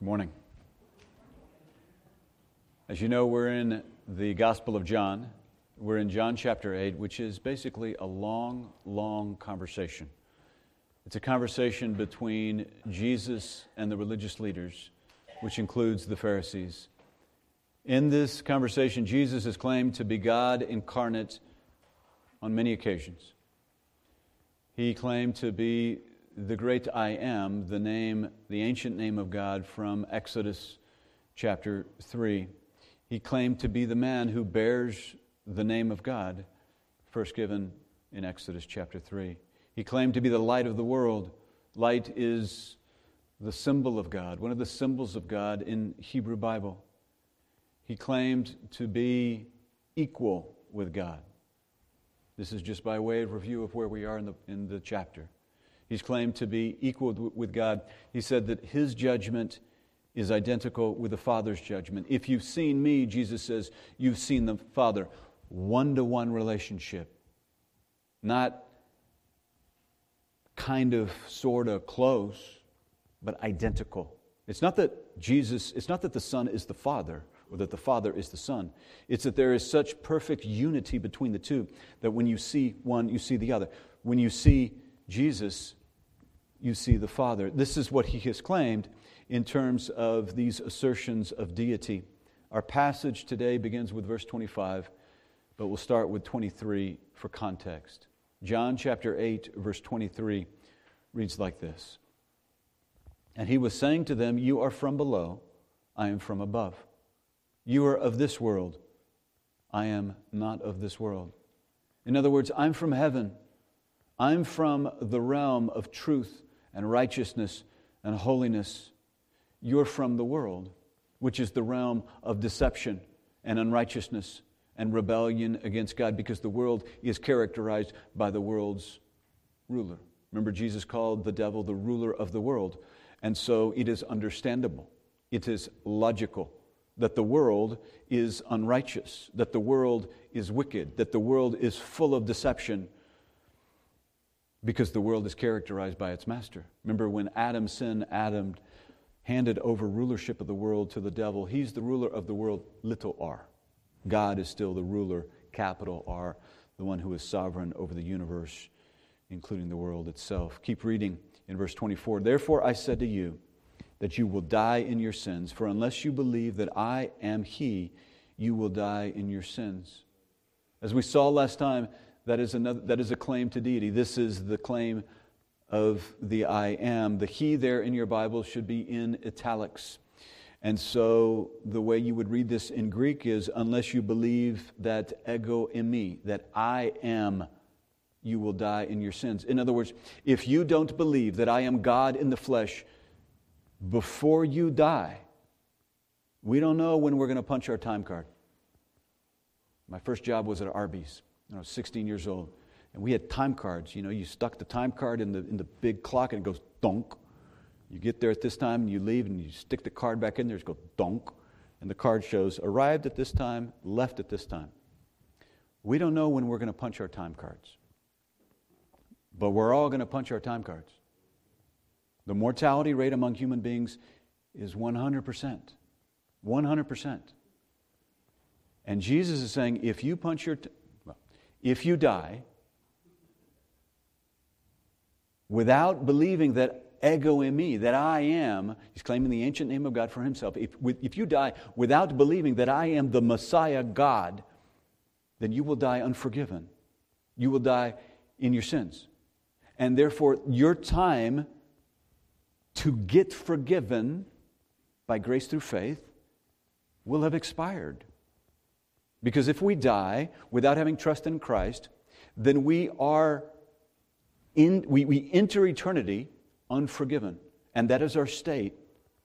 Good morning. As you know, we're in the Gospel of John. We're in John chapter 8, which is basically a long, long conversation. It's a conversation between Jesus and the religious leaders, which includes the Pharisees. In this conversation, Jesus is claimed to be God incarnate on many occasions. He claimed to be the great I am, the name, the ancient name of God from Exodus chapter 3. He claimed to be the man who bears the name of God, first given in Exodus chapter 3. He claimed to be the light of the world. Light is the symbol of God, one of the symbols of God in Hebrew Bible. He claimed to be equal with God. This is just by way of review of where we are in the, in the chapter. He's claimed to be equal with God. He said that his judgment is identical with the Father's judgment. If you've seen me, Jesus says, you've seen the Father. One to one relationship. Not kind of, sort of close, but identical. It's not that Jesus, it's not that the Son is the Father or that the Father is the Son. It's that there is such perfect unity between the two that when you see one, you see the other. When you see Jesus, you see the Father. This is what he has claimed in terms of these assertions of deity. Our passage today begins with verse 25, but we'll start with 23 for context. John chapter 8, verse 23 reads like this And he was saying to them, You are from below, I am from above. You are of this world, I am not of this world. In other words, I'm from heaven. I'm from the realm of truth and righteousness and holiness. You're from the world, which is the realm of deception and unrighteousness and rebellion against God, because the world is characterized by the world's ruler. Remember, Jesus called the devil the ruler of the world. And so it is understandable, it is logical that the world is unrighteous, that the world is wicked, that the world is full of deception because the world is characterized by its master. Remember when Adam sinned, Adam handed over rulership of the world to the devil. He's the ruler of the world, little r. God is still the ruler, capital R, the one who is sovereign over the universe, including the world itself. Keep reading in verse 24. Therefore I said to you that you will die in your sins, for unless you believe that I am He, you will die in your sins. As we saw last time, that is, another, that is a claim to deity. This is the claim of the I am. The he there in your Bible should be in italics. And so the way you would read this in Greek is unless you believe that ego eimi, that I am, you will die in your sins. In other words, if you don't believe that I am God in the flesh before you die, we don't know when we're going to punch our time card. My first job was at Arby's. I was 16 years old. And we had time cards. You know, you stuck the time card in the, in the big clock and it goes donk. You get there at this time and you leave and you stick the card back in there, it goes donk. And the card shows arrived at this time, left at this time. We don't know when we're going to punch our time cards. But we're all going to punch our time cards. The mortality rate among human beings is 100%. 100%. And Jesus is saying if you punch your, t- if you die without believing that ego eimi, that I am, he's claiming the ancient name of God for himself. If, if you die without believing that I am the Messiah God, then you will die unforgiven. You will die in your sins. And therefore, your time to get forgiven by grace through faith will have expired. Because if we die without having trust in Christ, then we are in, we, we enter eternity unforgiven. And that is our state.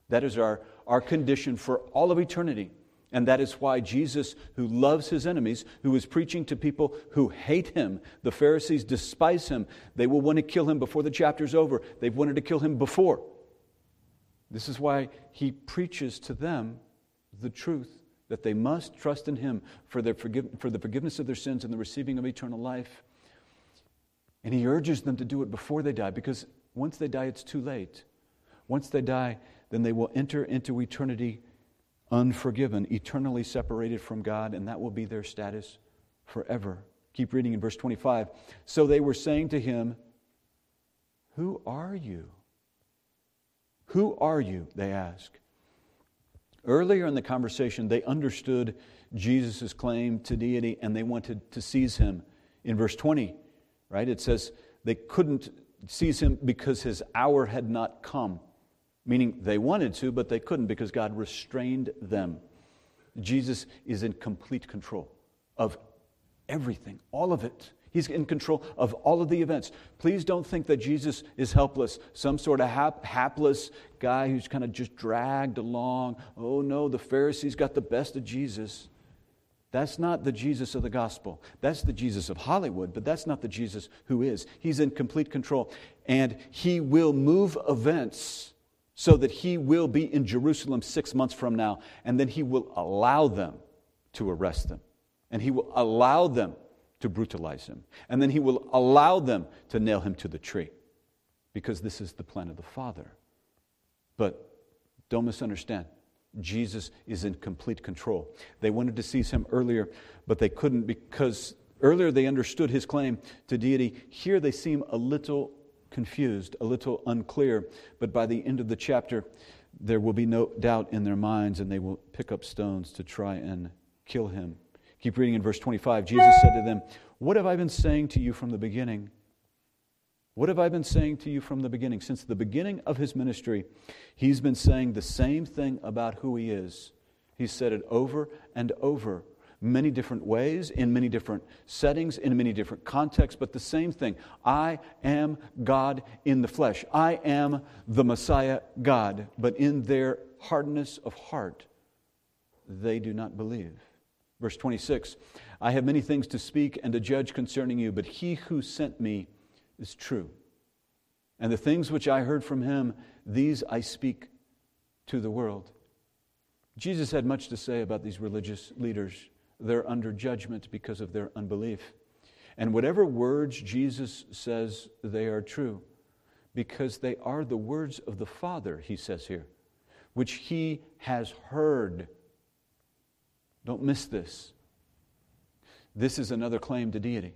That is our, our condition for all of eternity. And that is why Jesus, who loves his enemies, who is preaching to people who hate him, the Pharisees despise him. They will want to kill him before the chapter's over. They've wanted to kill him before. This is why he preaches to them the truth that they must trust in Him for, their forgive, for the forgiveness of their sins and the receiving of eternal life. And He urges them to do it before they die because once they die, it's too late. Once they die, then they will enter into eternity unforgiven, eternally separated from God, and that will be their status forever. Keep reading in verse 25. So they were saying to him, Who are you? Who are you? They ask. Earlier in the conversation, they understood Jesus' claim to deity and they wanted to seize him. In verse 20, right, it says they couldn't seize him because his hour had not come meaning they wanted to, but they couldn't because God restrained them. Jesus is in complete control of everything, all of it. He's in control of all of the events. Please don't think that Jesus is helpless, some sort of hap- hapless guy who's kind of just dragged along. Oh no, the Pharisees got the best of Jesus. That's not the Jesus of the gospel. That's the Jesus of Hollywood, but that's not the Jesus who is. He's in complete control, and he will move events so that he will be in Jerusalem six months from now, and then he will allow them to arrest them, and he will allow them to brutalize him, and then he will allow them to nail him to the tree, because this is the plan of the Father. But don't misunderstand. Jesus is in complete control. They wanted to seize him earlier, but they couldn't because earlier they understood his claim to deity. Here they seem a little confused, a little unclear, but by the end of the chapter, there will be no doubt in their minds, and they will pick up stones to try and kill him. Keep reading in verse 25. Jesus said to them, What have I been saying to you from the beginning? What have I been saying to you from the beginning? Since the beginning of his ministry, he's been saying the same thing about who he is. He's said it over and over many different ways, in many different settings, in many different contexts, but the same thing. I am God in the flesh. I am the Messiah God. But in their hardness of heart, they do not believe. Verse 26 I have many things to speak and to judge concerning you, but he who sent me is true. And the things which I heard from him, these I speak to the world. Jesus had much to say about these religious leaders they're under judgment because of their unbelief. And whatever words Jesus says, they are true because they are the words of the Father, he says here, which he has heard. Don't miss this. This is another claim to deity.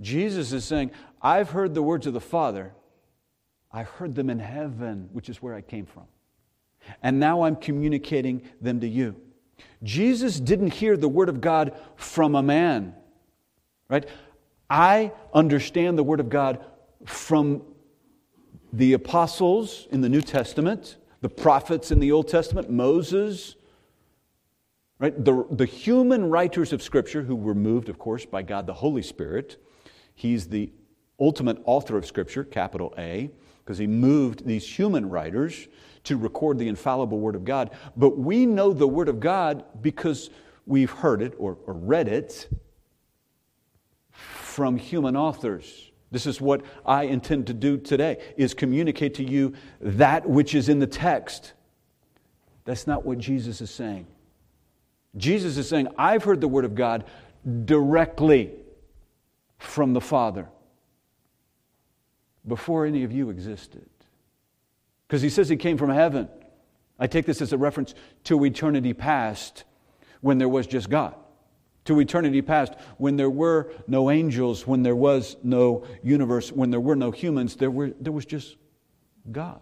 Jesus is saying, I've heard the words of the Father. I heard them in heaven, which is where I came from. And now I'm communicating them to you. Jesus didn't hear the Word of God from a man, right? I understand the Word of God from the apostles in the New Testament, the prophets in the Old Testament, Moses, right? The, the human writers of Scripture, who were moved, of course, by God the Holy Spirit. He's the ultimate author of Scripture, capital A, because he moved these human writers to record the infallible Word of God. But we know the Word of God because we've heard it or, or read it from human authors. This is what I intend to do today is communicate to you that which is in the text. That's not what Jesus is saying. Jesus is saying, I've heard the word of God directly from the Father before any of you existed. Because he says he came from heaven. I take this as a reference to eternity past when there was just God. To eternity past when there were no angels, when there was no universe, when there were no humans, there, were, there was just God.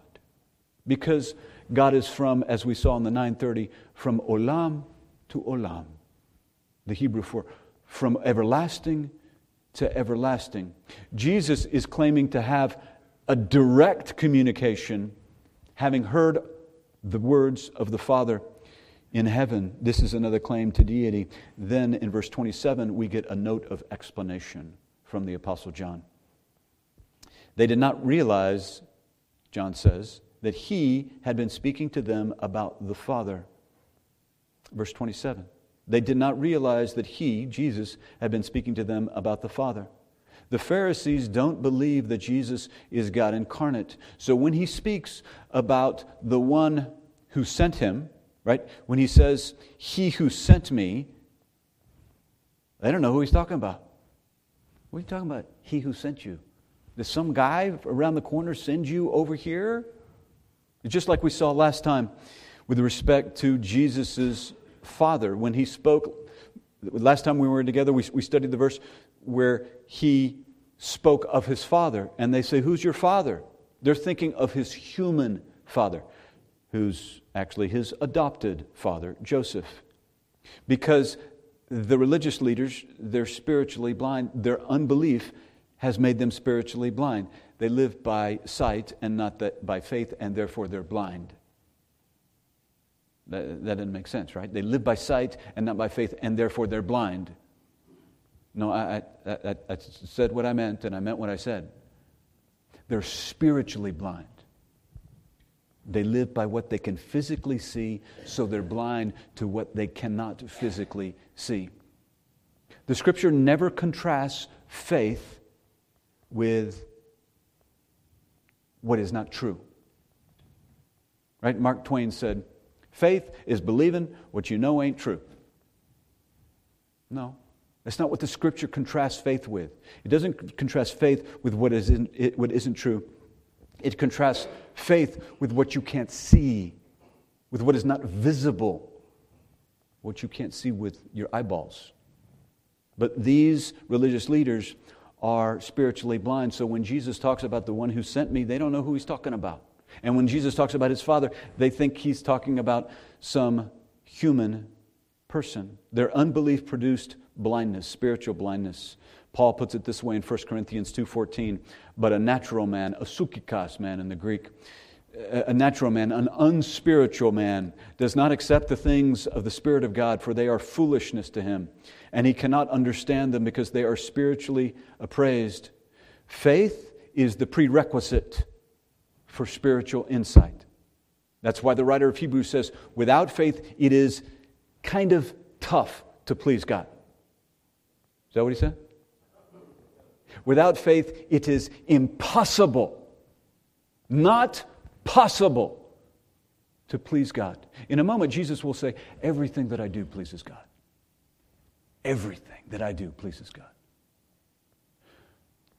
Because God is from, as we saw in the 930, from olam to olam. The Hebrew for from everlasting to everlasting. Jesus is claiming to have a direct communication having heard the words of the Father in heaven. This is another claim to deity. Then in verse 27, we get a note of explanation from the Apostle John. They did not realize, John says, that he had been speaking to them about the Father. Verse 27. They did not realize that he, Jesus, had been speaking to them about the Father. The Pharisees don't believe that Jesus is God incarnate. So when he speaks about the one who sent him, right, when he says, He who sent me, they don't know who he's talking about. What are you talking about? He who sent you. Did some guy around the corner send you over here? Just like we saw last time with respect to Jesus' father. When he spoke, last time we were together, we, we studied the verse where he spoke of his father. And they say, Who's your father? They're thinking of his human father, who's actually his adopted father, Joseph. Because the religious leaders, they're spiritually blind. Their unbelief has made them spiritually blind. They live by sight and not by faith, and therefore they're blind. That, that doesn't make sense, right? They live by sight and not by faith, and therefore they're blind. No, I, I, I, I said what I meant, and I meant what I said. They're spiritually blind. They live by what they can physically see, so they're blind to what they cannot physically see. The scripture never contrasts faith with what is not true. Right? Mark Twain said, Faith is believing what you know ain't true. No, that's not what the scripture contrasts faith with. It doesn't contrast faith with what isn't, what isn't true. It contrasts faith with what you can't see, with what is not visible, what you can't see with your eyeballs. But these religious leaders are spiritually blind. So when Jesus talks about the one who sent me, they don't know who he's talking about. And when Jesus talks about his Father, they think he's talking about some human person. Their unbelief produced blindness, spiritual blindness. Paul puts it this way in 1 Corinthians 2:14, but a natural man, a psychikos man in the Greek, a natural man, an unspiritual man, does not accept the things of the Spirit of God, for they are foolishness to him, and he cannot understand them because they are spiritually appraised. Faith is the prerequisite for spiritual insight. That's why the writer of Hebrews says, without faith, it is kind of tough to please God. Is that what he said? Without faith, it is impossible, not possible to please God. In a moment, Jesus will say, Everything that I do pleases God. Everything that I do pleases God.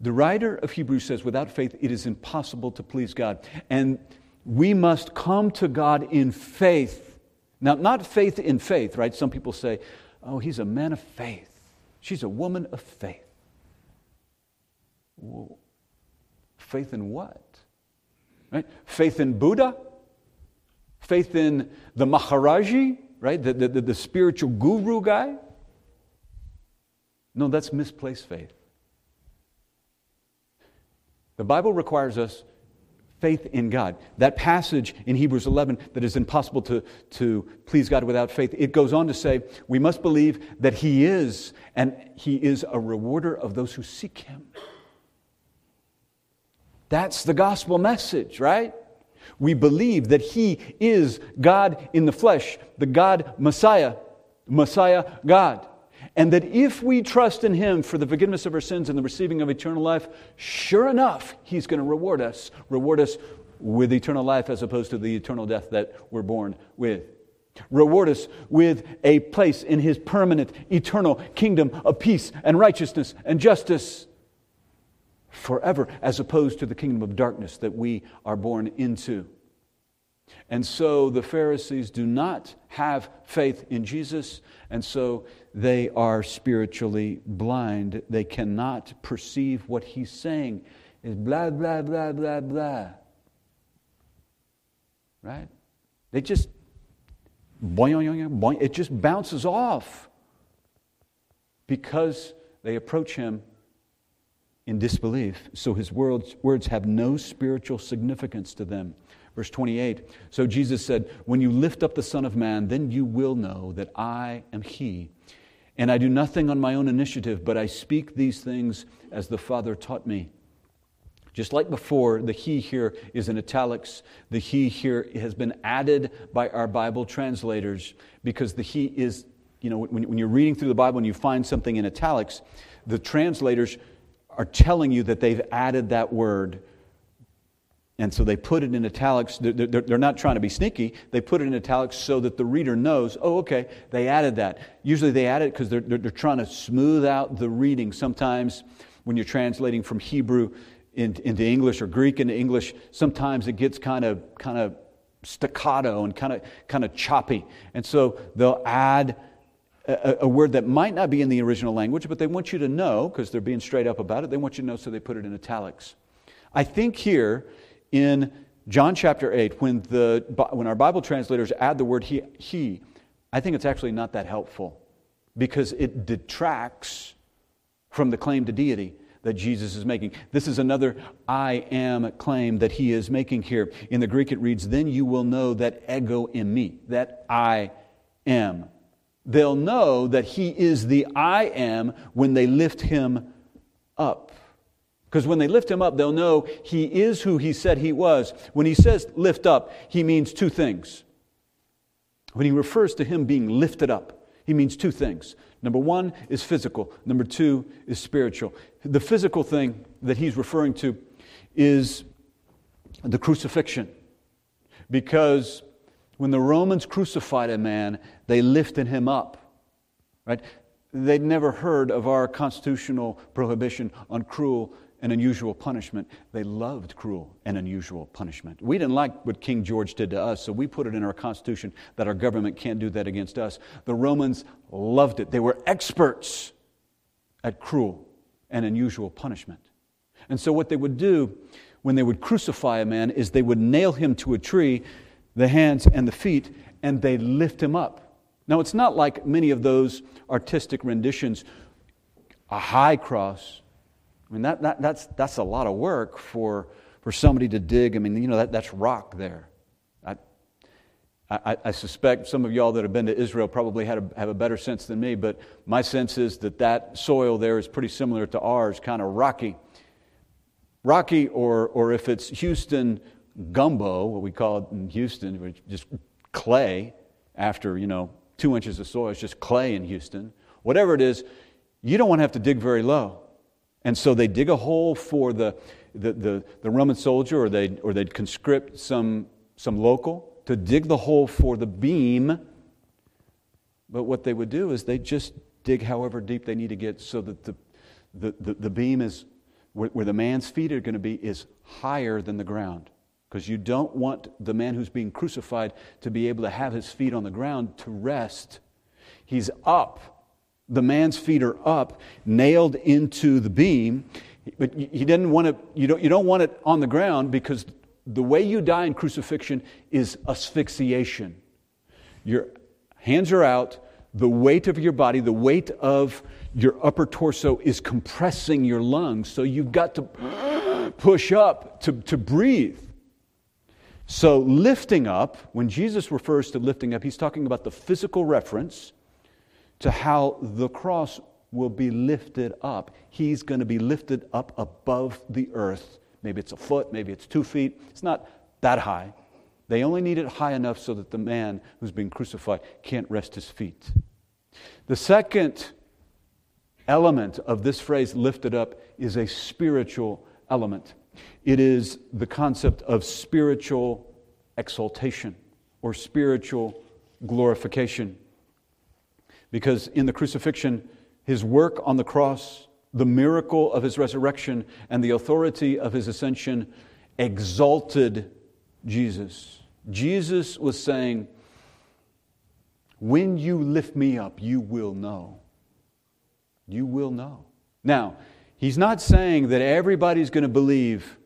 The writer of Hebrews says, without faith, it is impossible to please God. And we must come to God in faith. Now, not faith in faith, right? Some people say, oh, he's a man of faith. She's a woman of faith. Well, faith in what? Right? Faith in Buddha? Faith in the Maharaji, right? The, the, the spiritual guru guy? No, that's misplaced faith. The Bible requires us faith in God. That passage in Hebrews 11 that is impossible to, to please God without faith, it goes on to say we must believe that He is, and He is a rewarder of those who seek Him. That's the gospel message, right? We believe that He is God in the flesh, the God Messiah, Messiah God. And that if we trust in Him for the forgiveness of our sins and the receiving of eternal life, sure enough, He's going to reward us, reward us with eternal life as opposed to the eternal death that we're born with. Reward us with a place in His permanent, eternal kingdom of peace and righteousness and justice forever, as opposed to the kingdom of darkness that we are born into. And so the Pharisees do not have faith in Jesus, and so they are spiritually blind. They cannot perceive what he's saying. Is blah, blah, blah, blah, blah. Right? They just, boing, boing, it just bounces off because they approach him in disbelief. So his words, words have no spiritual significance to them. Verse 28 So Jesus said, When you lift up the Son of Man, then you will know that I am He. And I do nothing on my own initiative, but I speak these things as the Father taught me. Just like before, the He here is in italics. The He here has been added by our Bible translators because the He is, you know, when, when you're reading through the Bible and you find something in italics, the translators are telling you that they've added that word and so they put it in italics. They're, not trying to be sneaky. They put it in italics so that the reader knows, oh, okay, they added that. Usually they add it because they're, they're, they're, trying to smooth out the reading. Sometimes when you're translating from Hebrew into English or Greek into English, sometimes it gets kind of, kind of staccato and kind of kind of choppy. And so they'll add a, a, word that might not be in the original language, but they want you to know, because they're being straight up about it, they want you to know, so they put it in italics. I think here in John chapter 8, when, the, when our Bible translators add the word he, he, I think it's actually not that helpful because it detracts from the claim to deity that Jesus is making. This is another I am claim that he is making here. In the Greek, it reads, Then you will know that ego eimi, that I am. They'll know that he is the I am when they lift him up. Because when they lift him up, they'll know he is who he said he was. When he says lift up, he means two things. When he refers to him being lifted up, he means two things. Number one is physical, number two is spiritual. The physical thing that he's referring to is the crucifixion. Because when the Romans crucified a man, they lifted him up. Right? They'd never heard of our constitutional prohibition on cruel and unusual punishment. They loved cruel and unusual punishment. We didn't like what King George did to us, so we put it in our Constitution that our government can't do that against us. The Romans loved it. They were experts at cruel and unusual punishment. And so, what they would do when they would crucify a man is they would nail him to a tree the hands and the feet, and they lift him up. Now, it's not like many of those artistic renditions, a high cross. I mean, that, that, that's, that's a lot of work for, for somebody to dig. I mean, you know, that, that's rock there. I, I, I suspect some of y'all that have been to Israel probably had a, have a better sense than me, but my sense is that that soil there is pretty similar to ours, kind of rocky. Rocky, or, or if it's Houston gumbo, what we call it in Houston, which just clay after, you know, two inches of soil. It's just clay in Houston. Whatever it is, you don't want to have to dig very low. And so they dig a hole for the, the, the, the Roman soldier, or they'd, or they'd conscript some, some local to dig the hole for the beam. But what they would do is they just dig however deep they need to get so that the, the, the, the beam is where, where the man's feet are going to be is higher than the ground because you don't want the man who's being crucified to be able to have his feet on the ground to rest. He's up. The man's feet are up, nailed into the beam, but he didn't want to, you don't, you don't want it on the ground because the way you die in crucifixion is asphyxiation. Your hands are out, the weight of your body, the weight of your upper torso is compressing your lungs, so you've got to push up to, to breathe. So, lifting up, when Jesus refers to lifting up, he's talking about the physical reference to how the cross will be lifted up. He's going to be lifted up above the earth. Maybe it's a foot, maybe it's two feet. It's not that high. They only need it high enough so that the man who's being crucified can't rest his feet. The second element of this phrase, lifted up, is a spiritual element. It is the concept of spiritual exaltation or spiritual glorification. Because in the crucifixion, his work on the cross, the miracle of his resurrection, and the authority of his ascension exalted Jesus. Jesus was saying, When you lift me up, you will know. You will know. Now, He's not saying that everybody's going to believe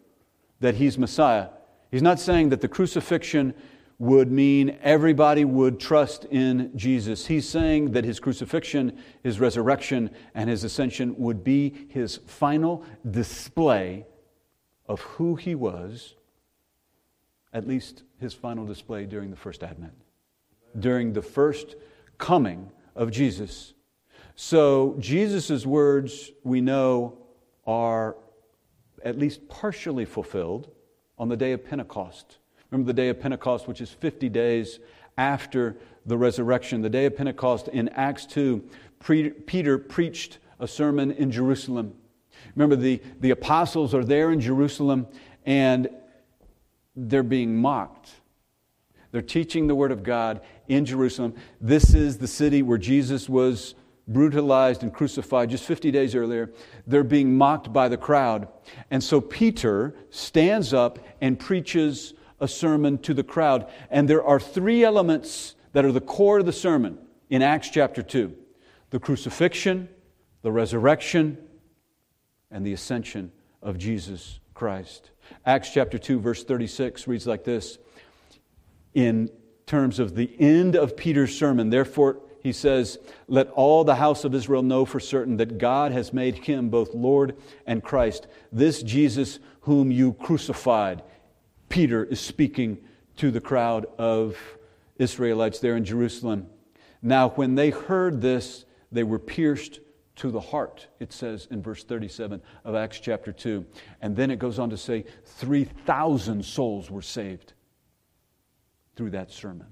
that he's Messiah. He's not saying that the crucifixion would mean everybody would trust in Jesus. He's saying that his crucifixion, his resurrection, and his ascension would be his final display of who he was, at least his final display during the first advent, during the first coming of Jesus. So, Jesus' words, we know, are at least partially fulfilled on the day of Pentecost. Remember the day of Pentecost, which is 50 days after the resurrection. The day of Pentecost in Acts 2, Peter preached a sermon in Jerusalem. Remember, the, the apostles are there in Jerusalem and they're being mocked. They're teaching the Word of God in Jerusalem. This is the city where Jesus was brutalized and crucified just 50 days earlier. They're being mocked by the crowd. And so Peter stands up and preaches a sermon to the crowd. And there are three elements that are the core of the sermon in Acts chapter 2 the crucifixion, the resurrection, and the ascension of Jesus Christ. Acts chapter 2, verse 36 reads like this in terms of the end of Peter's sermon. Therefore, he says, Let all the house of Israel know for certain that God has made him both Lord and Christ. This Jesus whom you crucified. Peter is speaking to the crowd of Israelites there in Jerusalem. Now, when they heard this, they were pierced to the heart, it says in verse 37 of Acts chapter 2. And then it goes on to say 3,000 souls were saved through that sermon.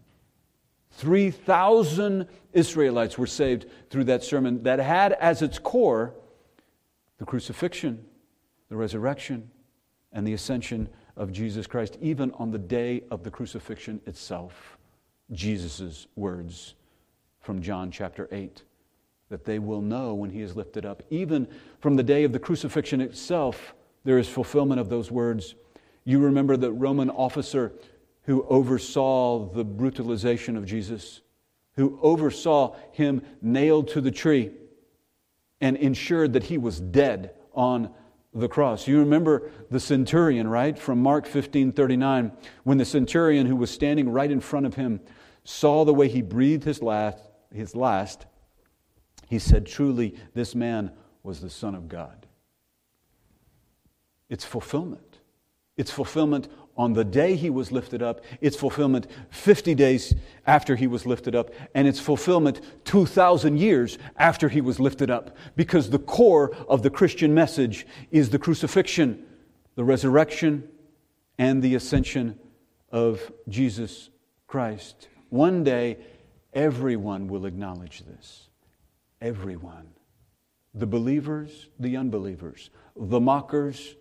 3,000 Israelites were saved through that sermon that had as its core the crucifixion, the resurrection, and the ascension of Jesus Christ, even on the day of the crucifixion itself. Jesus' words from John chapter 8 that they will know when he is lifted up. Even from the day of the crucifixion itself, there is fulfillment of those words. You remember the Roman officer who oversaw the brutalization of Jesus, who oversaw him nailed to the tree and ensured that he was dead on the cross. You remember the centurion, right? From Mark 15 39, when the centurion who was standing right in front of him saw the way he breathed his last, his last he said, Truly, this man was the Son of God. It's fulfillment. It's fulfillment on the day he was lifted up. It's fulfillment 50 days after he was lifted up. And it's fulfillment 2,000 years after he was lifted up. Because the core of the Christian message is the crucifixion, the resurrection, and the ascension of Jesus Christ. One day, everyone will acknowledge this everyone the believers, the unbelievers, the mockers,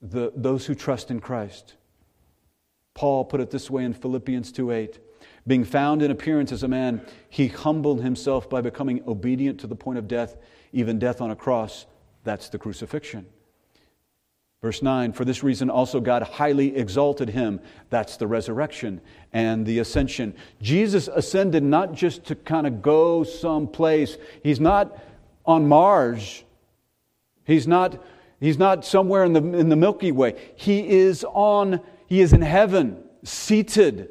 the, those who trust in Christ. Paul put it this way in Philippians 2 8. Being found in appearance as a man, he humbled himself by becoming obedient to the point of death, even death on a cross. That's the crucifixion. Verse 9, for this reason also God highly exalted him. That's the resurrection and the ascension. Jesus ascended not just to kind of go someplace, he's not on Mars, he's not, he's not somewhere in the, in the Milky Way. He is on, he is in heaven, seated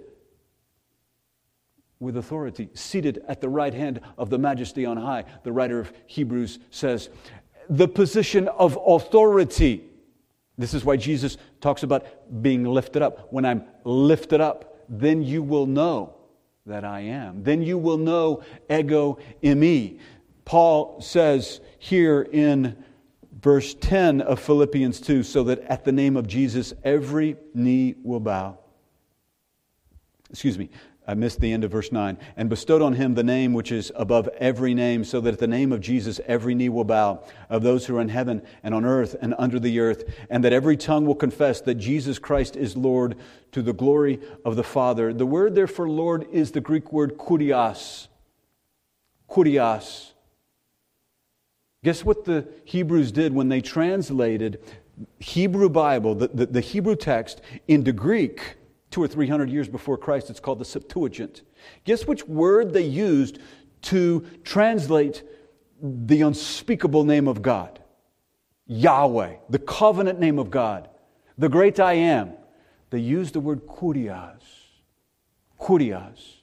with authority, seated at the right hand of the majesty on high. The writer of Hebrews says, the position of authority. This is why Jesus talks about being lifted up. When I'm lifted up, then you will know that I am. Then you will know ego eimi. Paul says here in verse 10 of Philippians 2 so that at the name of Jesus every knee will bow. Excuse me, I missed the end of verse 9. And bestowed on him the name which is above every name, so that at the name of Jesus every knee will bow, of those who are in heaven and on earth and under the earth, and that every tongue will confess that Jesus Christ is Lord to the glory of the Father. The word there for Lord is the Greek word kurios. Kurios. Guess what the Hebrews did when they translated Hebrew Bible, the, the, the Hebrew text, into Greek? two or three hundred years before Christ. It's called the Septuagint. Guess which word they used to translate the unspeakable name of God? Yahweh, the covenant name of God, the great I am. They used the word kurios. Kurios.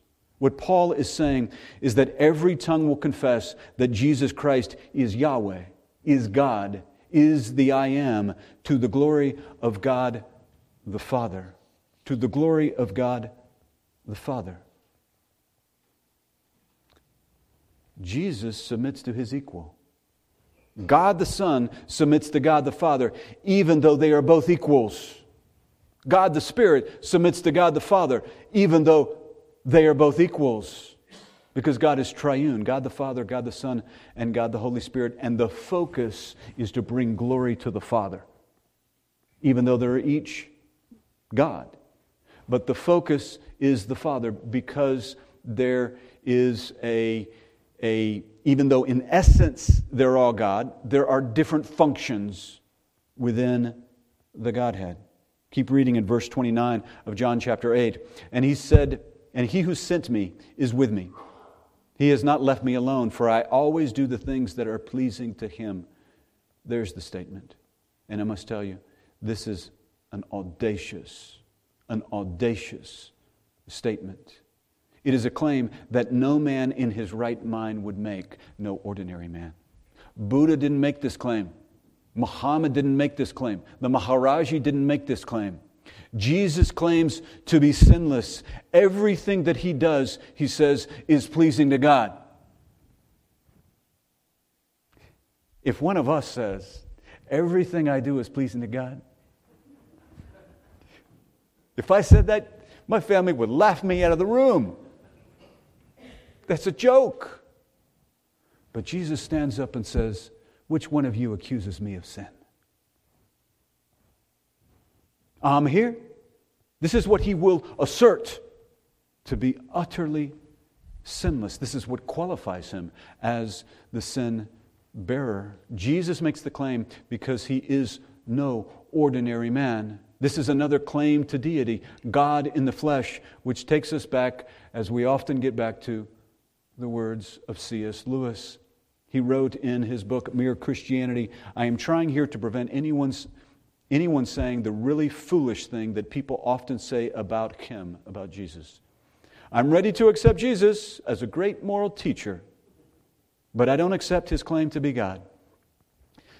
What Paul is saying is that every tongue will confess that Jesus Christ is Yahweh, is God, is the I am, to the glory of God the Father to the glory of God the Father. Jesus submits to his equal. God the Son submits to God the Father, even though they are both equals. God the Spirit submits to God the Father, even though they are both equals. Because God is triune God the Father, God the Son, and God the Holy Spirit. And the focus is to bring glory to the Father, even though they're each God but the focus is the Father because there is a, a even though in essence they're all God, there are different functions within the Godhead. Keep reading in verse 29 of John chapter 8. And he said, And he who sent me is with me. He has not left me alone, for I always do the things that are pleasing to him. There's the statement. And I must tell you, this is an audacious, an audacious statement. It is a claim that no man in his right mind would make, no ordinary man. Buddha didn't make this claim. Muhammad didn't make this claim. The Maharaji didn't make this claim. Jesus claims to be sinless. Everything that he does, he says, is pleasing to God. If one of us says, everything I do is pleasing to God, if I said that, my family would laugh me out of the room. That's a joke. But Jesus stands up and says, Which one of you accuses me of sin? I'm here. This is what he will assert to be utterly sinless. This is what qualifies him as the sin bearer. Jesus makes the claim because he is no ordinary man. This is another claim to deity, God in the flesh, which takes us back, as we often get back to, the words of C.S. Lewis. He wrote in his book, Mere Christianity I am trying here to prevent anyone's, anyone saying the really foolish thing that people often say about him, about Jesus. I'm ready to accept Jesus as a great moral teacher, but I don't accept his claim to be God.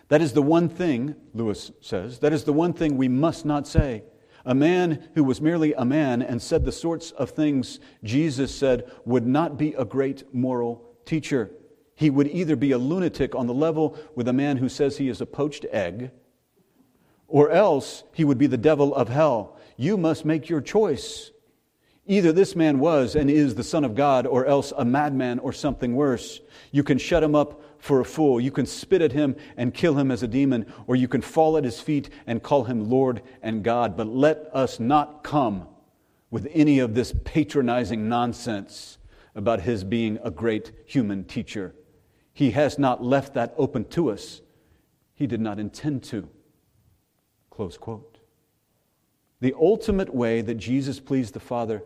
That is the one thing, Lewis says, that is the one thing we must not say. A man who was merely a man and said the sorts of things Jesus said would not be a great moral teacher. He would either be a lunatic on the level with a man who says he is a poached egg, or else he would be the devil of hell. You must make your choice. Either this man was and is the Son of God, or else a madman or something worse. You can shut him up for a fool. You can spit at him and kill him as a demon, or you can fall at his feet and call him Lord and God. But let us not come with any of this patronizing nonsense about his being a great human teacher. He has not left that open to us. He did not intend to. Close quote. The ultimate way that Jesus pleased the Father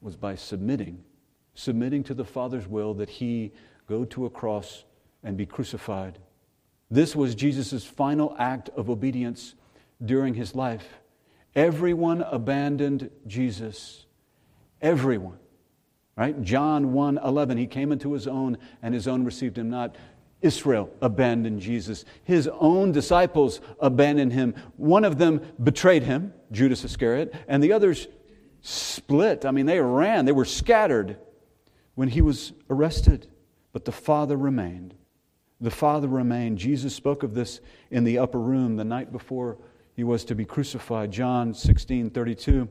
was by submitting, submitting to the Father's will that he go to a cross and be crucified. This was Jesus' final act of obedience during his life. Everyone abandoned Jesus. Everyone. Right? John 1 11, he came into his own, and his own received him not. Israel abandoned Jesus. His own disciples abandoned him. One of them betrayed him, Judas Iscariot, and the others split. I mean, they ran, they were scattered when he was arrested. But the Father remained. The Father remained. Jesus spoke of this in the upper room the night before he was to be crucified. John 16 32.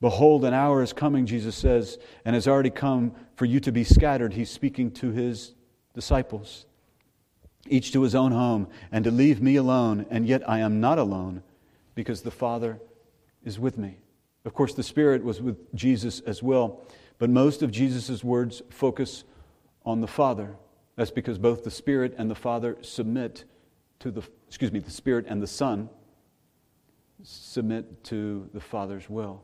Behold, an hour is coming, Jesus says, and has already come for you to be scattered. He's speaking to his disciples, each to his own home, and to leave me alone. And yet I am not alone, because the Father is with me. Of course, the Spirit was with Jesus as well, but most of Jesus' words focus on the Father. That's because both the Spirit and the Father submit to the, excuse me, the Spirit and the Son submit to the Father's will.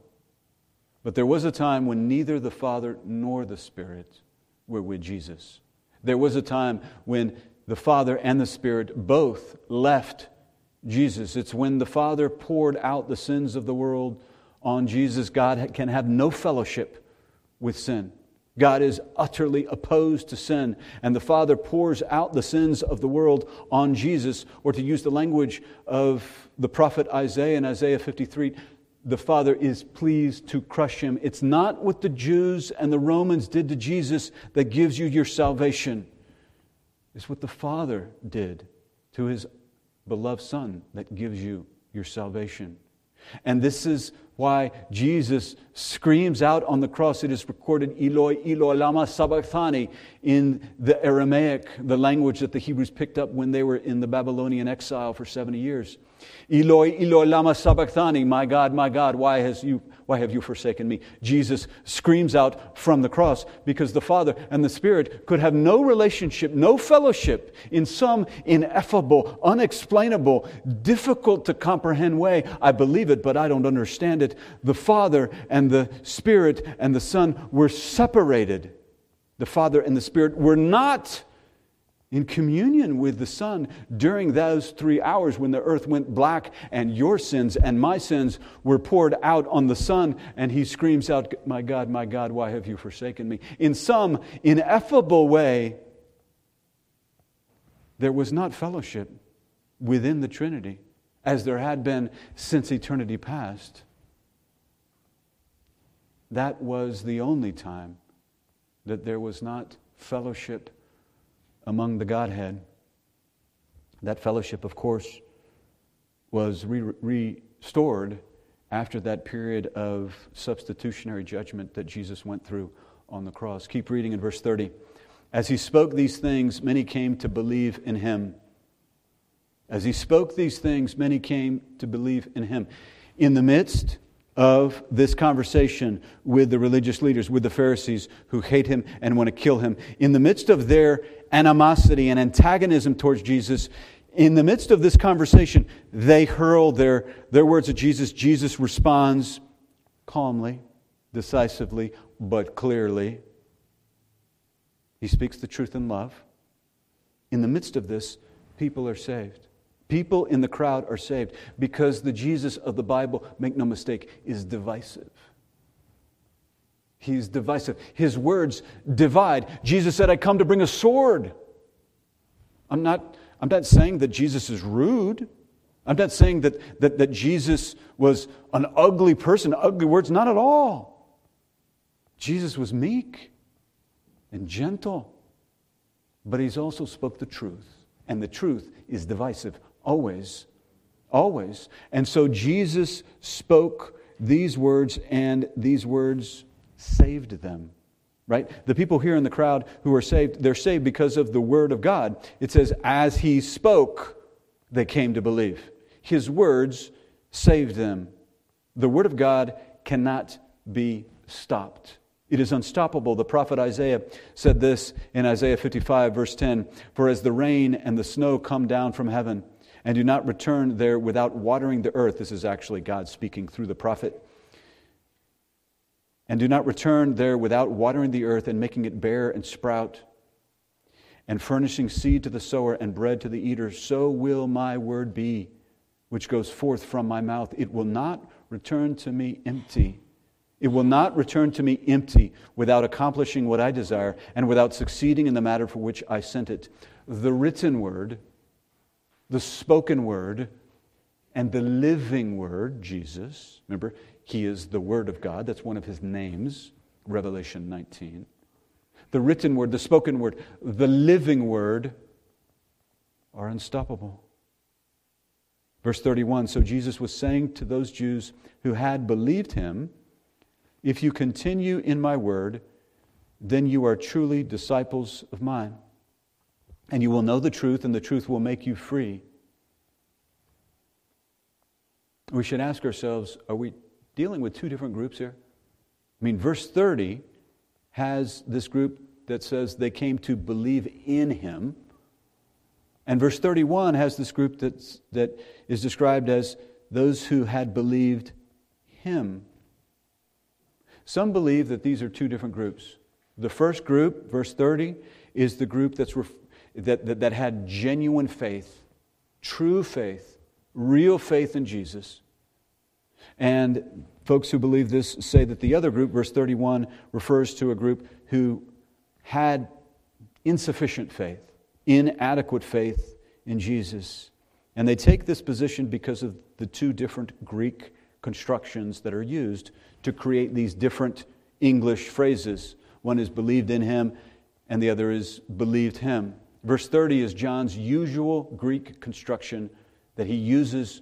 But there was a time when neither the Father nor the Spirit were with Jesus. There was a time when the Father and the Spirit both left Jesus. It's when the Father poured out the sins of the world on Jesus. God can have no fellowship with sin. God is utterly opposed to sin, and the Father pours out the sins of the world on Jesus, or to use the language of the prophet Isaiah in Isaiah 53, the Father is pleased to crush him. It's not what the Jews and the Romans did to Jesus that gives you your salvation. It's what the Father did to his beloved Son that gives you your salvation. And this is why Jesus screams out on the cross. It is recorded, Eloi, Eloi, lama sabachthani, in the Aramaic, the language that the Hebrews picked up when they were in the Babylonian exile for 70 years. Eloi, Eloi, lama sabachthani, my God, my God, why, has you, why have you forsaken me? Jesus screams out from the cross because the Father and the Spirit could have no relationship, no fellowship in some ineffable, unexplainable, difficult to comprehend way. I believe it, but I don't understand it. The Father and the Spirit and the Son were separated. The Father and the Spirit were not in communion with the Son during those three hours when the earth went black and your sins and my sins were poured out on the Son, and he screams out, My God, my God, why have you forsaken me? In some ineffable way, there was not fellowship within the Trinity as there had been since eternity past. That was the only time that there was not fellowship among the Godhead. That fellowship, of course, was re- restored after that period of substitutionary judgment that Jesus went through on the cross. Keep reading in verse 30. As he spoke these things, many came to believe in him. As he spoke these things, many came to believe in him. In the midst of this conversation with the religious leaders, with the Pharisees who hate him and want to kill him, in the midst of their animosity and antagonism towards Jesus, in the midst of this conversation, they hurl their, their words at Jesus. Jesus responds calmly, decisively, but clearly. He speaks the truth in love. In the midst of this, people are saved. People in the crowd are saved because the Jesus of the Bible, make no mistake, is divisive. He's divisive. His words divide. Jesus said, I come to bring a sword. I'm not, I'm not saying that Jesus is rude. I'm not saying that, that, that Jesus was an ugly person, ugly words, not at all. Jesus was meek and gentle, but he's also spoke the truth, and the truth is divisive Always. Always. And so Jesus spoke these words, and these words saved them. Right? The people here in the crowd who are saved, they're saved because of the word of God. It says, as he spoke, they came to believe. His words saved them. The word of God cannot be stopped. It is unstoppable. The prophet Isaiah said this in Isaiah 55, verse 10 For as the rain and the snow come down from heaven, and do not return there without watering the earth. This is actually God speaking through the prophet. And do not return there without watering the earth and making it bear and sprout, and furnishing seed to the sower and bread to the eater. So will my word be, which goes forth from my mouth. It will not return to me empty. It will not return to me empty without accomplishing what I desire and without succeeding in the matter for which I sent it. The written word the spoken word and the living word, Jesus. Remember, he is the Word of God. That's one of his names, Revelation 19. The written word, the spoken word, the living word are unstoppable. Verse 31 So Jesus was saying to those Jews who had believed him, If you continue in my word, then you are truly disciples of mine and you will know the truth, and the truth will make you free. We should ask ourselves are we dealing with two different groups here? I mean, verse 30 has this group that says they came to believe in him. And verse 31 has this group that's, that is described as those who had believed him. Some believe that these are two different groups. The first group, verse 30, is the group that's ref- that, that, that had genuine faith, true faith, real faith in Jesus. And folks who believe this say that the other group, verse 31, refers to a group who had insufficient faith, inadequate faith in Jesus. And they take this position because of the two different Greek constructions that are used to create these different English phrases. One is believed in him, and the other is believed him. Verse 30 is John's usual Greek construction that he uses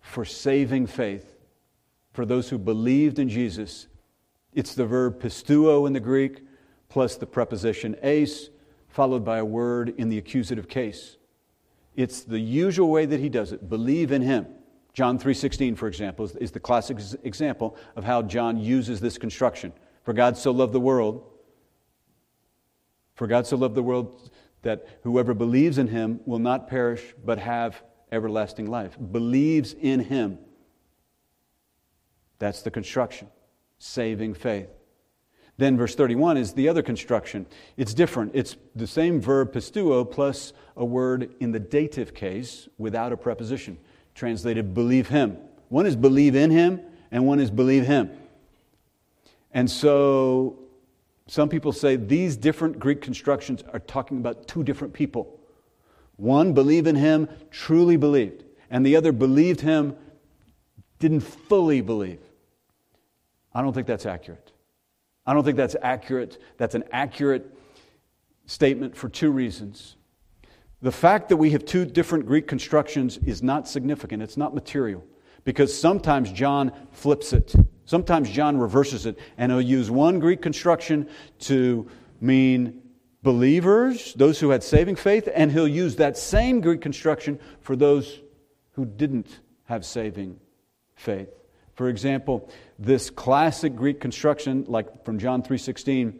for saving faith for those who believed in Jesus. It's the verb pisteuo in the Greek plus the preposition eis, followed by a word in the accusative case. It's the usual way that he does it. Believe in him. John 3:16 for example is the classic example of how John uses this construction. For God so loved the world for God so loved the world that whoever believes in him will not perish but have everlasting life. Believes in him. That's the construction. Saving faith. Then verse 31 is the other construction. It's different. It's the same verb pisteuo plus a word in the dative case without a preposition, translated believe him. One is believe in him, and one is believe him. And so some people say these different Greek constructions are talking about two different people. One believe in him, truly believed, and the other believed him, didn't fully believe. I don't think that's accurate. I don't think that's accurate. That's an accurate statement for two reasons. The fact that we have two different Greek constructions is not significant, it's not material, because sometimes John flips it. Sometimes John reverses it, and he'll use one Greek construction to mean believers, those who had saving faith, and he'll use that same Greek construction for those who didn't have saving faith. For example, this classic Greek construction, like from John 3.16,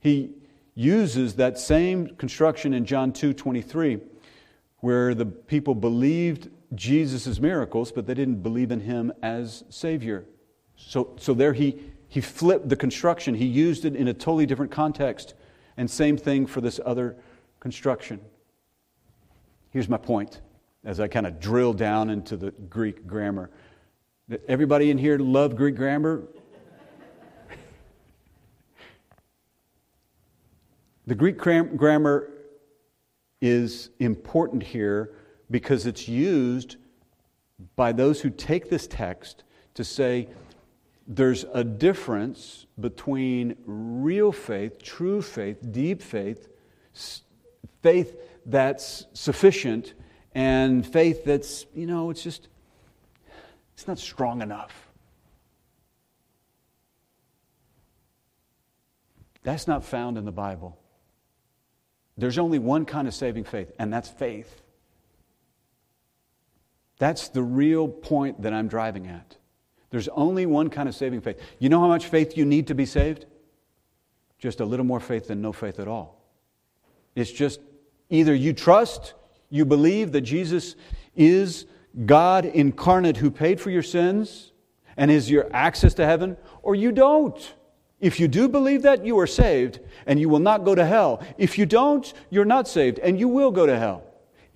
he uses that same construction in John 2.23, where the people believed Jesus' miracles, but they didn't believe in him as Savior. So, so there he, he flipped the construction. He used it in a totally different context. And same thing for this other construction. Here's my point as I kind of drill down into the Greek grammar. Everybody in here love Greek grammar? the Greek grammar is important here because it's used by those who take this text to say there's a difference between real faith, true faith, deep faith, faith that's sufficient, and faith that's, you know, it's just it's not strong enough. That's not found in the Bible. There's only one kind of saving faith, and that's faith. That's the real point that I'm driving at. There's only one kind of saving faith. You know how much faith you need to be saved? Just a little more faith than no faith at all. It's just either you trust, you believe that Jesus is God incarnate who paid for your sins and is your access to heaven, or you don't. If you do believe that, you are saved and you will not go to hell. If you don't, you're not saved and you will go to hell.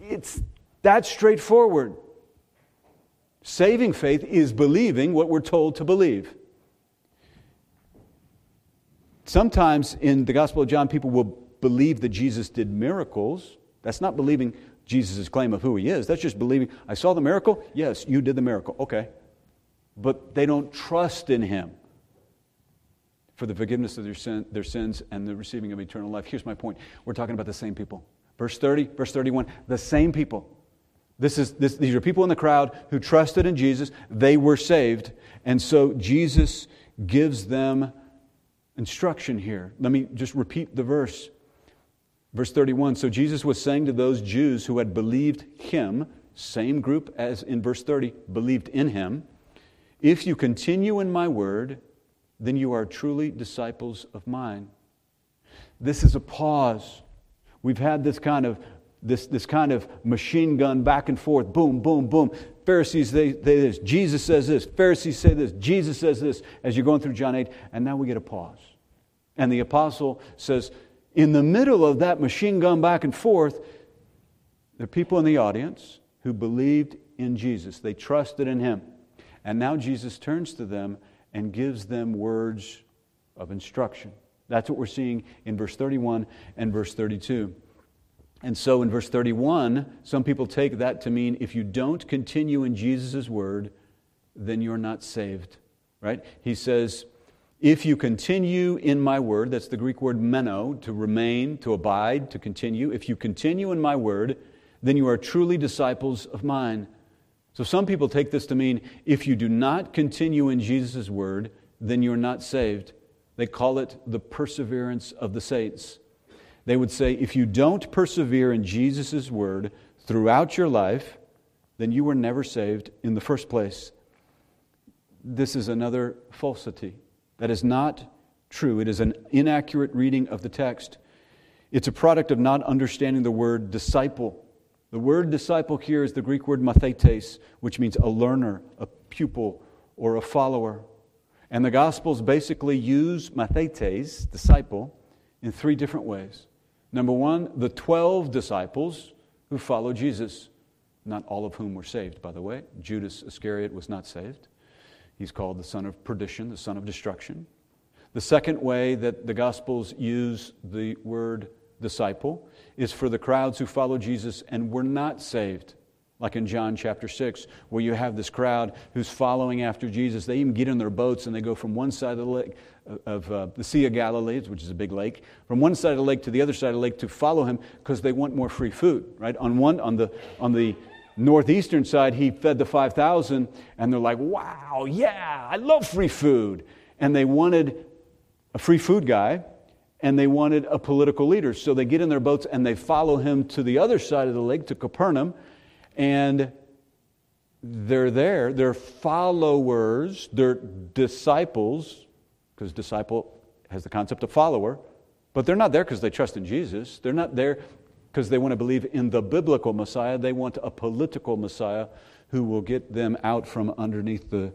It's that straightforward. Saving faith is believing what we're told to believe. Sometimes in the Gospel of John, people will believe that Jesus did miracles. That's not believing Jesus' claim of who he is. That's just believing, I saw the miracle. Yes, you did the miracle. Okay. But they don't trust in him for the forgiveness of their, sin, their sins and the receiving of eternal life. Here's my point we're talking about the same people. Verse 30, verse 31, the same people. This is, this, these are people in the crowd who trusted in Jesus. They were saved. And so Jesus gives them instruction here. Let me just repeat the verse. Verse 31 So Jesus was saying to those Jews who had believed him, same group as in verse 30, believed in him, if you continue in my word, then you are truly disciples of mine. This is a pause. We've had this kind of this, this kind of machine gun back and forth, boom, boom, boom. Pharisees they say this, Jesus says this, Pharisees say this, Jesus says this, as you're going through John 8, and now we get a pause. And the apostle says, in the middle of that machine gun back and forth, there are people in the audience who believed in Jesus. They trusted in him. And now Jesus turns to them and gives them words of instruction. That's what we're seeing in verse 31 and verse 32. And so in verse 31, some people take that to mean if you don't continue in Jesus' word, then you're not saved, right? He says, if you continue in my word, that's the Greek word meno, to remain, to abide, to continue. If you continue in my word, then you are truly disciples of mine. So some people take this to mean if you do not continue in Jesus' word, then you're not saved. They call it the perseverance of the saints. They would say if you don't persevere in Jesus' word throughout your life, then you were never saved in the first place. This is another falsity. That is not true. It is an inaccurate reading of the text. It's a product of not understanding the word disciple. The word disciple here is the Greek word mathetes, which means a learner, a pupil, or a follower. And the Gospels basically use mathetes, disciple, in three different ways. Number one, the 12 disciples who followed Jesus, not all of whom were saved, by the way. Judas Iscariot was not saved. He's called the son of perdition, the son of destruction. The second way that the Gospels use the word disciple is for the crowds who follow Jesus and were not saved. Like in John chapter 6, where you have this crowd who's following after Jesus. They even get in their boats and they go from one side of the lake, of uh, the Sea of Galilee, which is a big lake, from one side of the lake to the other side of the lake to follow him because they want more free food, right? On, one, on, the, on the northeastern side, he fed the 5,000, and they're like, wow, yeah, I love free food. And they wanted a free food guy and they wanted a political leader. So they get in their boats and they follow him to the other side of the lake, to Capernaum, and they're there. They're followers, they're disciples, because disciple has the concept of follower, but they're not there because they trust in Jesus. They're not there because they want to believe in the biblical Messiah. They want a political Messiah who will get them out from underneath the,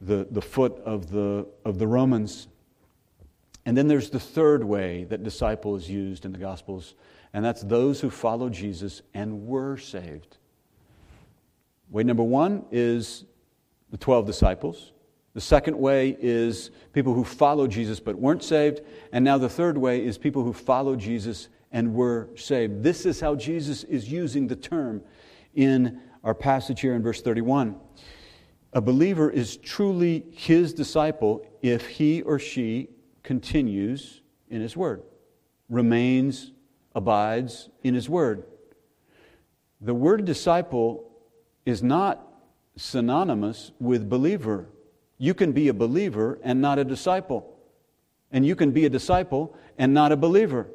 the, the foot of the, of the Romans. And then there's the third way that disciple is used in the Gospels, and that's those who follow Jesus and were saved. Way number one is the 12 disciples. The second way is people who follow Jesus but weren't saved. And now the third way is people who follow Jesus and were saved. This is how Jesus is using the term in our passage here in verse 31. A believer is truly his disciple if he or she continues in His Word, remains, abides in His Word. The word disciple is not synonymous with believer. You can be a believer and not a disciple. And you can be a disciple and not a believer.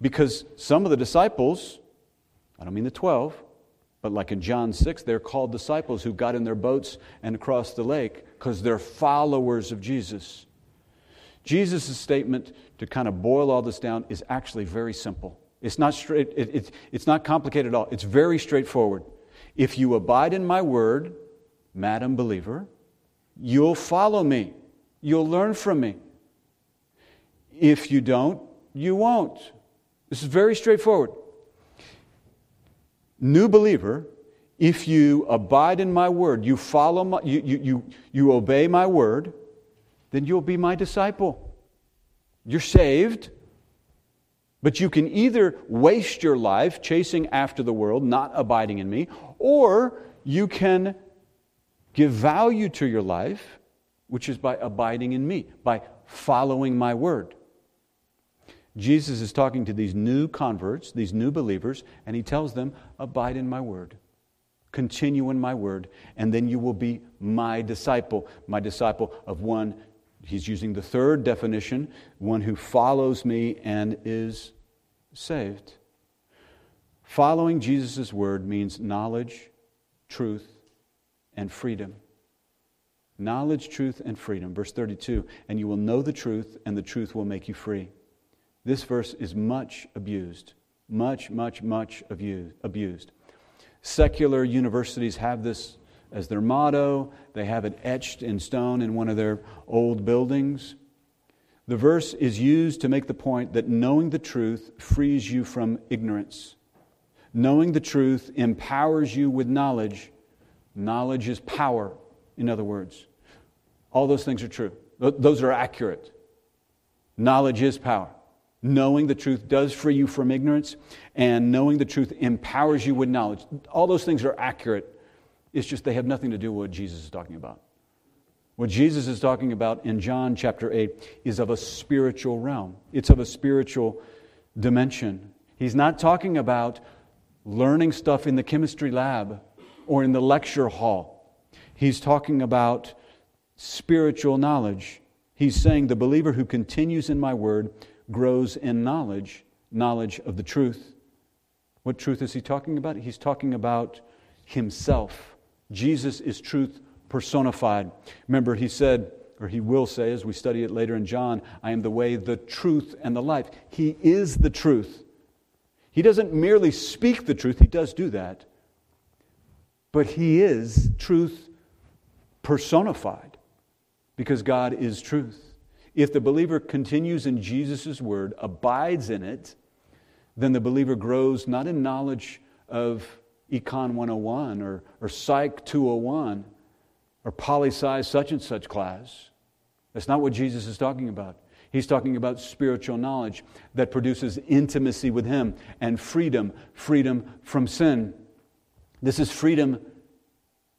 Because some of the disciples, I don't mean the 12, but like in John 6, they're called disciples who got in their boats and crossed the lake because they're followers of Jesus. Jesus' statement, to kind of boil all this down, is actually very simple. It's not, straight, it, it, it's not complicated at all. It's very straightforward. If you abide in my word, madam believer, you'll follow me. You'll learn from me. If you don't, you won't. This is very straightforward. New believer, if you abide in my word, you follow my, you, you, you, you obey my word, then you'll be my disciple. You're saved, but you can either waste your life chasing after the world, not abiding in me, or you can give value to your life, which is by abiding in me, by following my word. Jesus is talking to these new converts, these new believers, and he tells them, Abide in my word. Continue in my word, and then you will be my disciple, my disciple of one He's using the third definition one who follows me and is saved. Following Jesus' word means knowledge, truth, and freedom. Knowledge, truth, and freedom. Verse 32 And you will know the truth, and the truth will make you free. This verse is much abused. Much, much, much abused. Secular universities have this as their motto. They have it etched in stone in one of their old buildings. The verse is used to make the point that knowing the truth frees you from ignorance. Knowing the truth empowers you with knowledge. Knowledge is power, in other words. All those things are true, those are accurate. Knowledge is power. Knowing the truth does free you from ignorance, and knowing the truth empowers you with knowledge. All those things are accurate it's just they have nothing to do with what Jesus is talking about. What Jesus is talking about in John chapter 8 is of a spiritual realm, it's of a spiritual dimension. He's not talking about learning stuff in the chemistry lab or in the lecture hall. He's talking about spiritual knowledge. He's saying the believer who continues in my word grows in knowledge, knowledge of the truth. What truth is he talking about? He's talking about himself. Jesus is truth personified. Remember, he said, or he will say, as we study it later in John, I am the way, the truth, and the life. He is the truth. He doesn't merely speak the truth, he does do that, but he is truth personified because God is truth. If the believer continues in Jesus' word, abides in it, then the believer grows not in knowledge of Econ 101 or, or Psych 201 or poli sci such and such class. That's not what Jesus is talking about. He's talking about spiritual knowledge that produces intimacy with Him and freedom, freedom from sin. This is freedom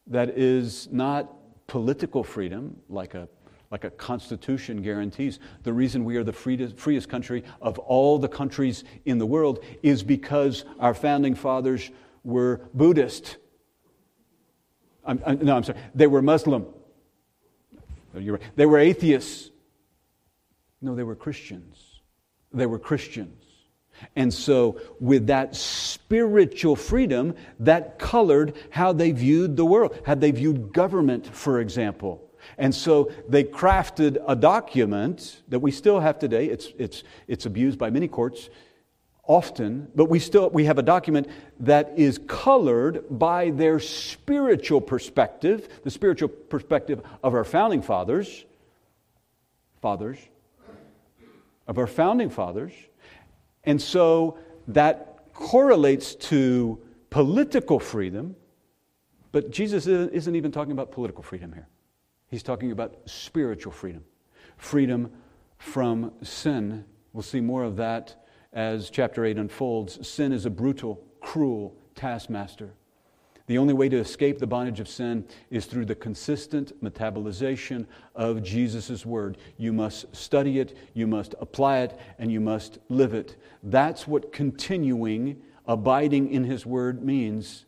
that is not political freedom, like a, like a constitution guarantees. The reason we are the freest, country of all the countries in the world is because our founding fathers were Buddhist. I'm, I'm, no, I'm sorry, they were Muslim. You're right. They were atheists. No, they were Christians. They were Christians. And so, with that spiritual freedom, that colored how they viewed the world, how they viewed government, for example. And so they crafted a document that we still have today. It's, it's, it's abused by many courts often, but we still we have a document that is colored by their spiritual perspective, the spiritual perspective of our founding fathers, fathers, of our founding fathers. And so that correlates to political freedom, but Jesus isn't even talking about political freedom here. He's talking about spiritual freedom, freedom from sin. We'll see more of that as chapter 8 unfolds. Sin is a brutal, cruel taskmaster. The only way to escape the bondage of sin is through the consistent metabolization of Jesus' word. You must study it, you must apply it, and you must live it. That's what continuing, abiding in his word means.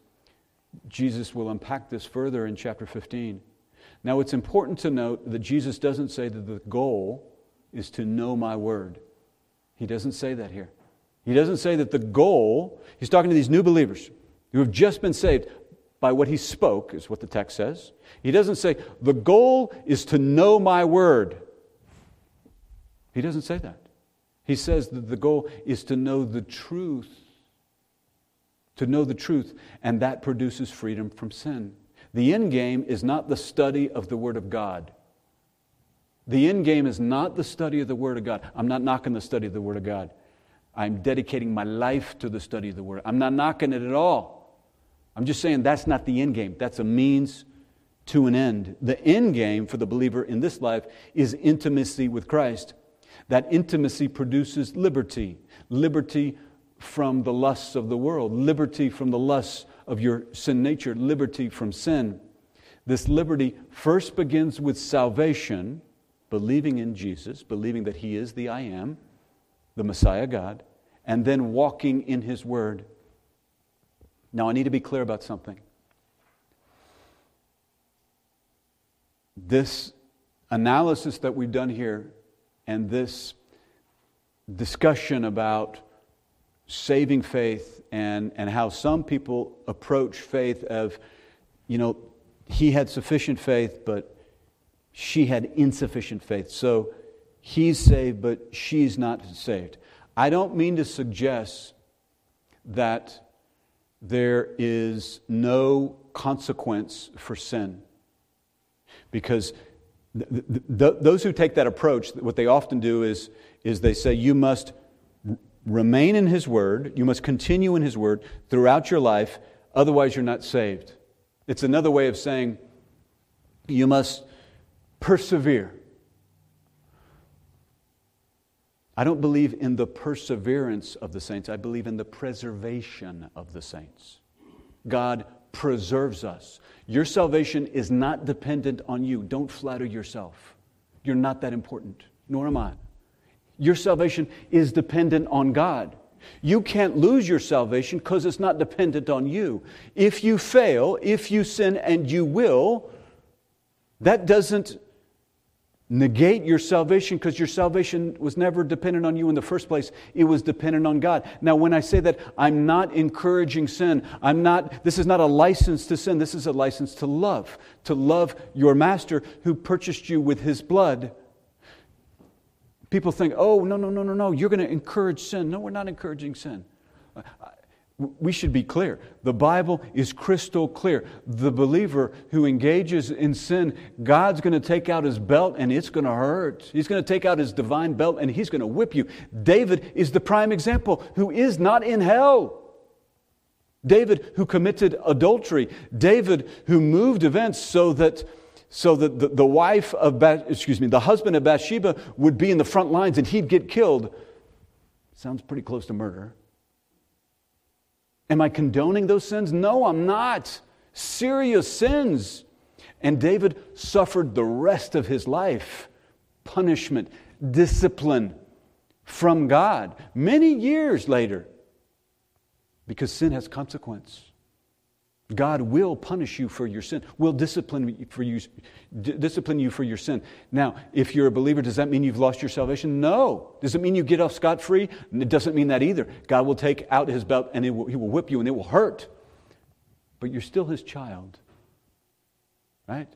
Jesus will unpack this further in chapter 15. Now, it's important to note that Jesus doesn't say that the goal is to know my word. He doesn't say that here. He doesn't say that the goal, he's talking to these new believers who have just been saved by what he spoke, is what the text says. He doesn't say, the goal is to know my word. He doesn't say that. He says that the goal is to know the truth. To know the truth, and that produces freedom from sin. The end game is not the study of the Word of God. The end game is not the study of the Word of God. I'm not knocking the study of the Word of God. I'm dedicating my life to the study of the Word. I'm not knocking it at all. I'm just saying that's not the end game. That's a means to an end. The end game for the believer in this life is intimacy with Christ. That intimacy produces liberty liberty from the lusts of the world, liberty from the lusts of your sin nature, liberty from sin. This liberty first begins with salvation, believing in Jesus, believing that He is the I am, the Messiah God, and then walking in His Word. Now, I need to be clear about something. This analysis that we've done here and this discussion about saving faith and, and how some people approach faith of, you know, he had sufficient faith, but she had insufficient faith. So he's saved, but she's not saved. I don't mean to suggest that there is no consequence for sin. Because th- th- th- those who take that approach, what they often do is, is they say, you must remain in His Word, you must continue in His Word throughout your life, otherwise, you're not saved. It's another way of saying you must persevere. I don't believe in the perseverance of the saints. I believe in the preservation of the saints. God preserves us. Your salvation is not dependent on you. Don't flatter yourself. You're not that important, nor am I. Your salvation is dependent on God. You can't lose your salvation because it's not dependent on you. If you fail, if you sin, and you will, that doesn't negate your salvation because your salvation was never dependent on you in the first place. It was dependent on God. Now, when I say that, I'm not encouraging sin. I'm not, this is not a license to sin. This is a license to love, to love your master who purchased you with his blood. People think, oh, no, no, no, no, no, you're going to encourage sin. No, we're not encouraging sin. Uh, we should be clear. The Bible is crystal clear. The believer who engages in sin, God's going to take out his belt and it's going to hurt. He's going to take out his divine belt and he's going to whip you. David is the prime example who is not in hell. David who committed adultery. David who moved events so that so that the, the wife of Bath, excuse me, the husband of Bathsheba would be in the front lines and he'd get killed. Sounds pretty close to murder. Am I condoning those sins? No, I'm not. Serious sins. And David suffered the rest of his life punishment, discipline from God many years later because sin has consequence. God will punish you for your sin, will discipline for you, d- discipline you for your sin. Now, if you're a believer, does that mean you've lost your salvation? No. Does it mean you get off scot free? It doesn't mean that either. God will take out his belt and will, he will whip you and it will hurt. But you're still his child, right?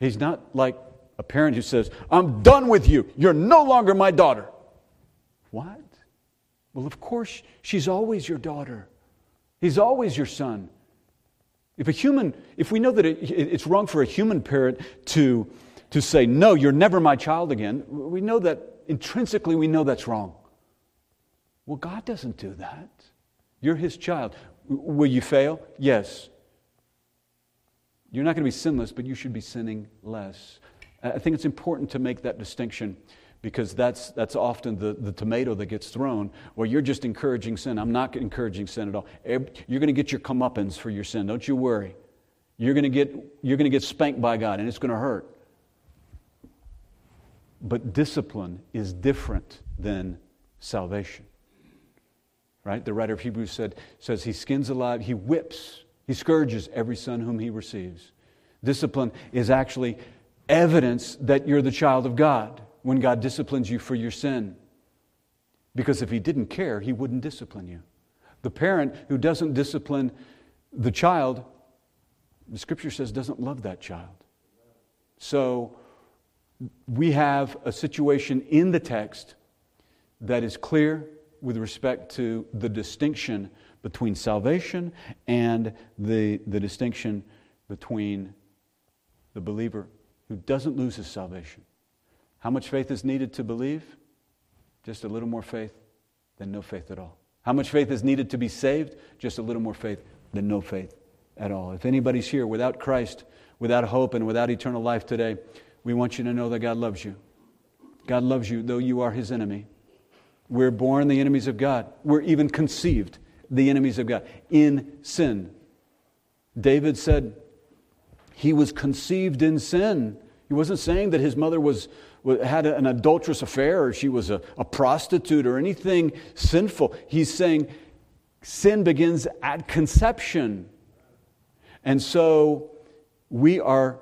He's not like a parent who says, I'm done with you. You're no longer my daughter. What? Well, of course, she's always your daughter. He's always your son. If a human, if we know that it, it's wrong for a human parent to, to say, no, you're never my child again, we know that intrinsically we know that's wrong. Well, God doesn't do that. You're his child. Will you fail? Yes. You're not going to be sinless, but you should be sinning less. I think it's important to make that distinction because that's, that's often the, the tomato that gets thrown, where you're just encouraging sin. I'm not encouraging sin at all. You're going to get your comeuppance for your sin. Don't you worry. You're going to get, you're going to get spanked by God, and it's going to hurt. But discipline is different than salvation. Right? The writer of Hebrews said, says he skins alive, he whips, he scourges every son whom he receives. Discipline is actually evidence that you're the child of God when God disciplines you for your sin. Because if He didn't care, He wouldn't discipline you. The parent who doesn't discipline the child, the scripture says, doesn't love that child. So we have a situation in the text that is clear with respect to the distinction between salvation and the, the distinction between the believer who doesn't lose his salvation how much faith is needed to believe? Just a little more faith than no faith at all. How much faith is needed to be saved? Just a little more faith than no faith at all. If anybody's here without Christ, without hope, and without eternal life today, we want you to know that God loves you. God loves you, though you are his enemy. We're born the enemies of God. We're even conceived the enemies of God in sin. David said he was conceived in sin. He wasn't saying that his mother was had an adulterous affair or she was a, a prostitute or anything sinful. He's saying sin begins at conception. And so we are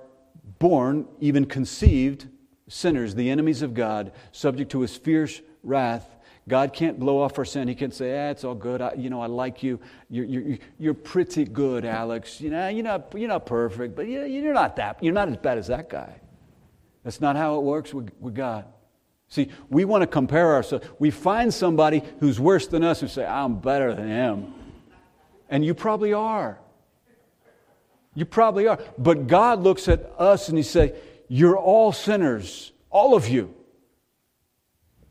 born, even conceived, sinners, the enemies of God, subject to his fierce wrath. God can't blow off our sin. He can't say, ah, it's all good. I, you know, I like you. You're, you're, you're pretty good, Alex. You know, you're not, you're not perfect, but you're not that. You're not as bad as that guy. That's not how it works with, with God. See, we want to compare ourselves. We find somebody who's worse than us and say, I'm better than him. And you probably are. You probably are. But God looks at us and He says, You're all sinners, all of you.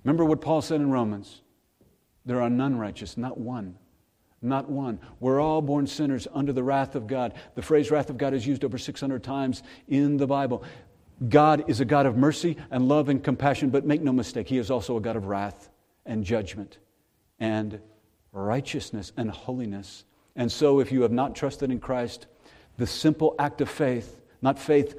Remember what Paul said in Romans? There are none righteous, not one. Not one. We're all born sinners under the wrath of God. The phrase wrath of God is used over 600 times in the Bible. God is a God of mercy and love and compassion, but make no mistake, He is also a God of wrath and judgment and righteousness and holiness. And so, if you have not trusted in Christ, the simple act of faith, not faith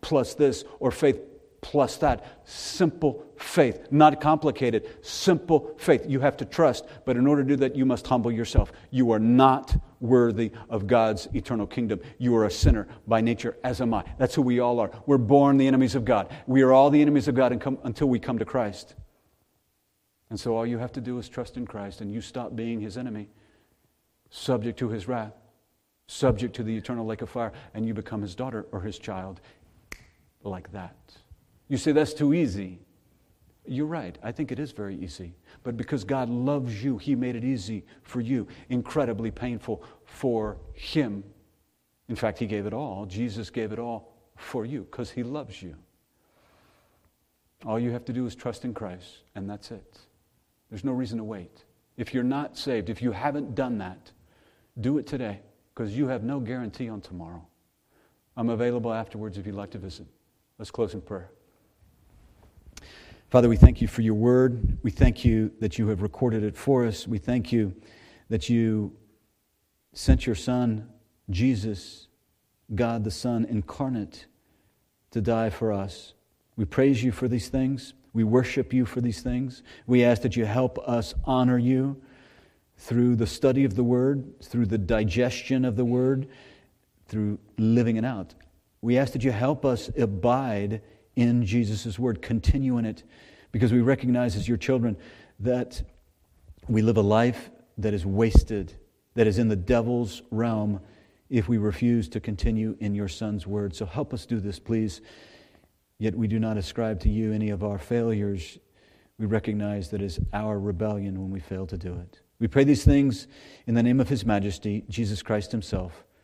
plus this or faith plus that, simple faith, not complicated, simple faith. You have to trust, but in order to do that, you must humble yourself. You are not worthy of God's eternal kingdom. You are a sinner by nature, as am I. That's who we all are. We're born the enemies of God. We are all the enemies of God until we come to Christ. And so all you have to do is trust in Christ, and you stop being his enemy, subject to his wrath, subject to the eternal lake of fire, and you become his daughter or his child like that. You say that's too easy. You're right. I think it is very easy. But because God loves you, He made it easy for you, incredibly painful for Him. In fact, He gave it all. Jesus gave it all for you because He loves you. All you have to do is trust in Christ, and that's it. There's no reason to wait. If you're not saved, if you haven't done that, do it today because you have no guarantee on tomorrow. I'm available afterwards if you'd like to visit. Let's close in prayer. Father, we thank you for your word. We thank you that you have recorded it for us. We thank you that you sent your Son, Jesus, God the Son incarnate, to die for us. We praise you for these things. We worship you for these things. We ask that you help us honor you through the study of the Word, through the digestion of the Word, through living it out. We ask that you help us abide in Jesus' Word, continue in it, because we recognize as your children that we live a life that is wasted, that is in the devil's realm if we refuse to continue in your Son's Word. So help us do this, please. Yet we do not ascribe to you any of our failures. We recognize that it's our rebellion when we fail to do it. We pray these things in the name of His Majesty, Jesus Christ Himself.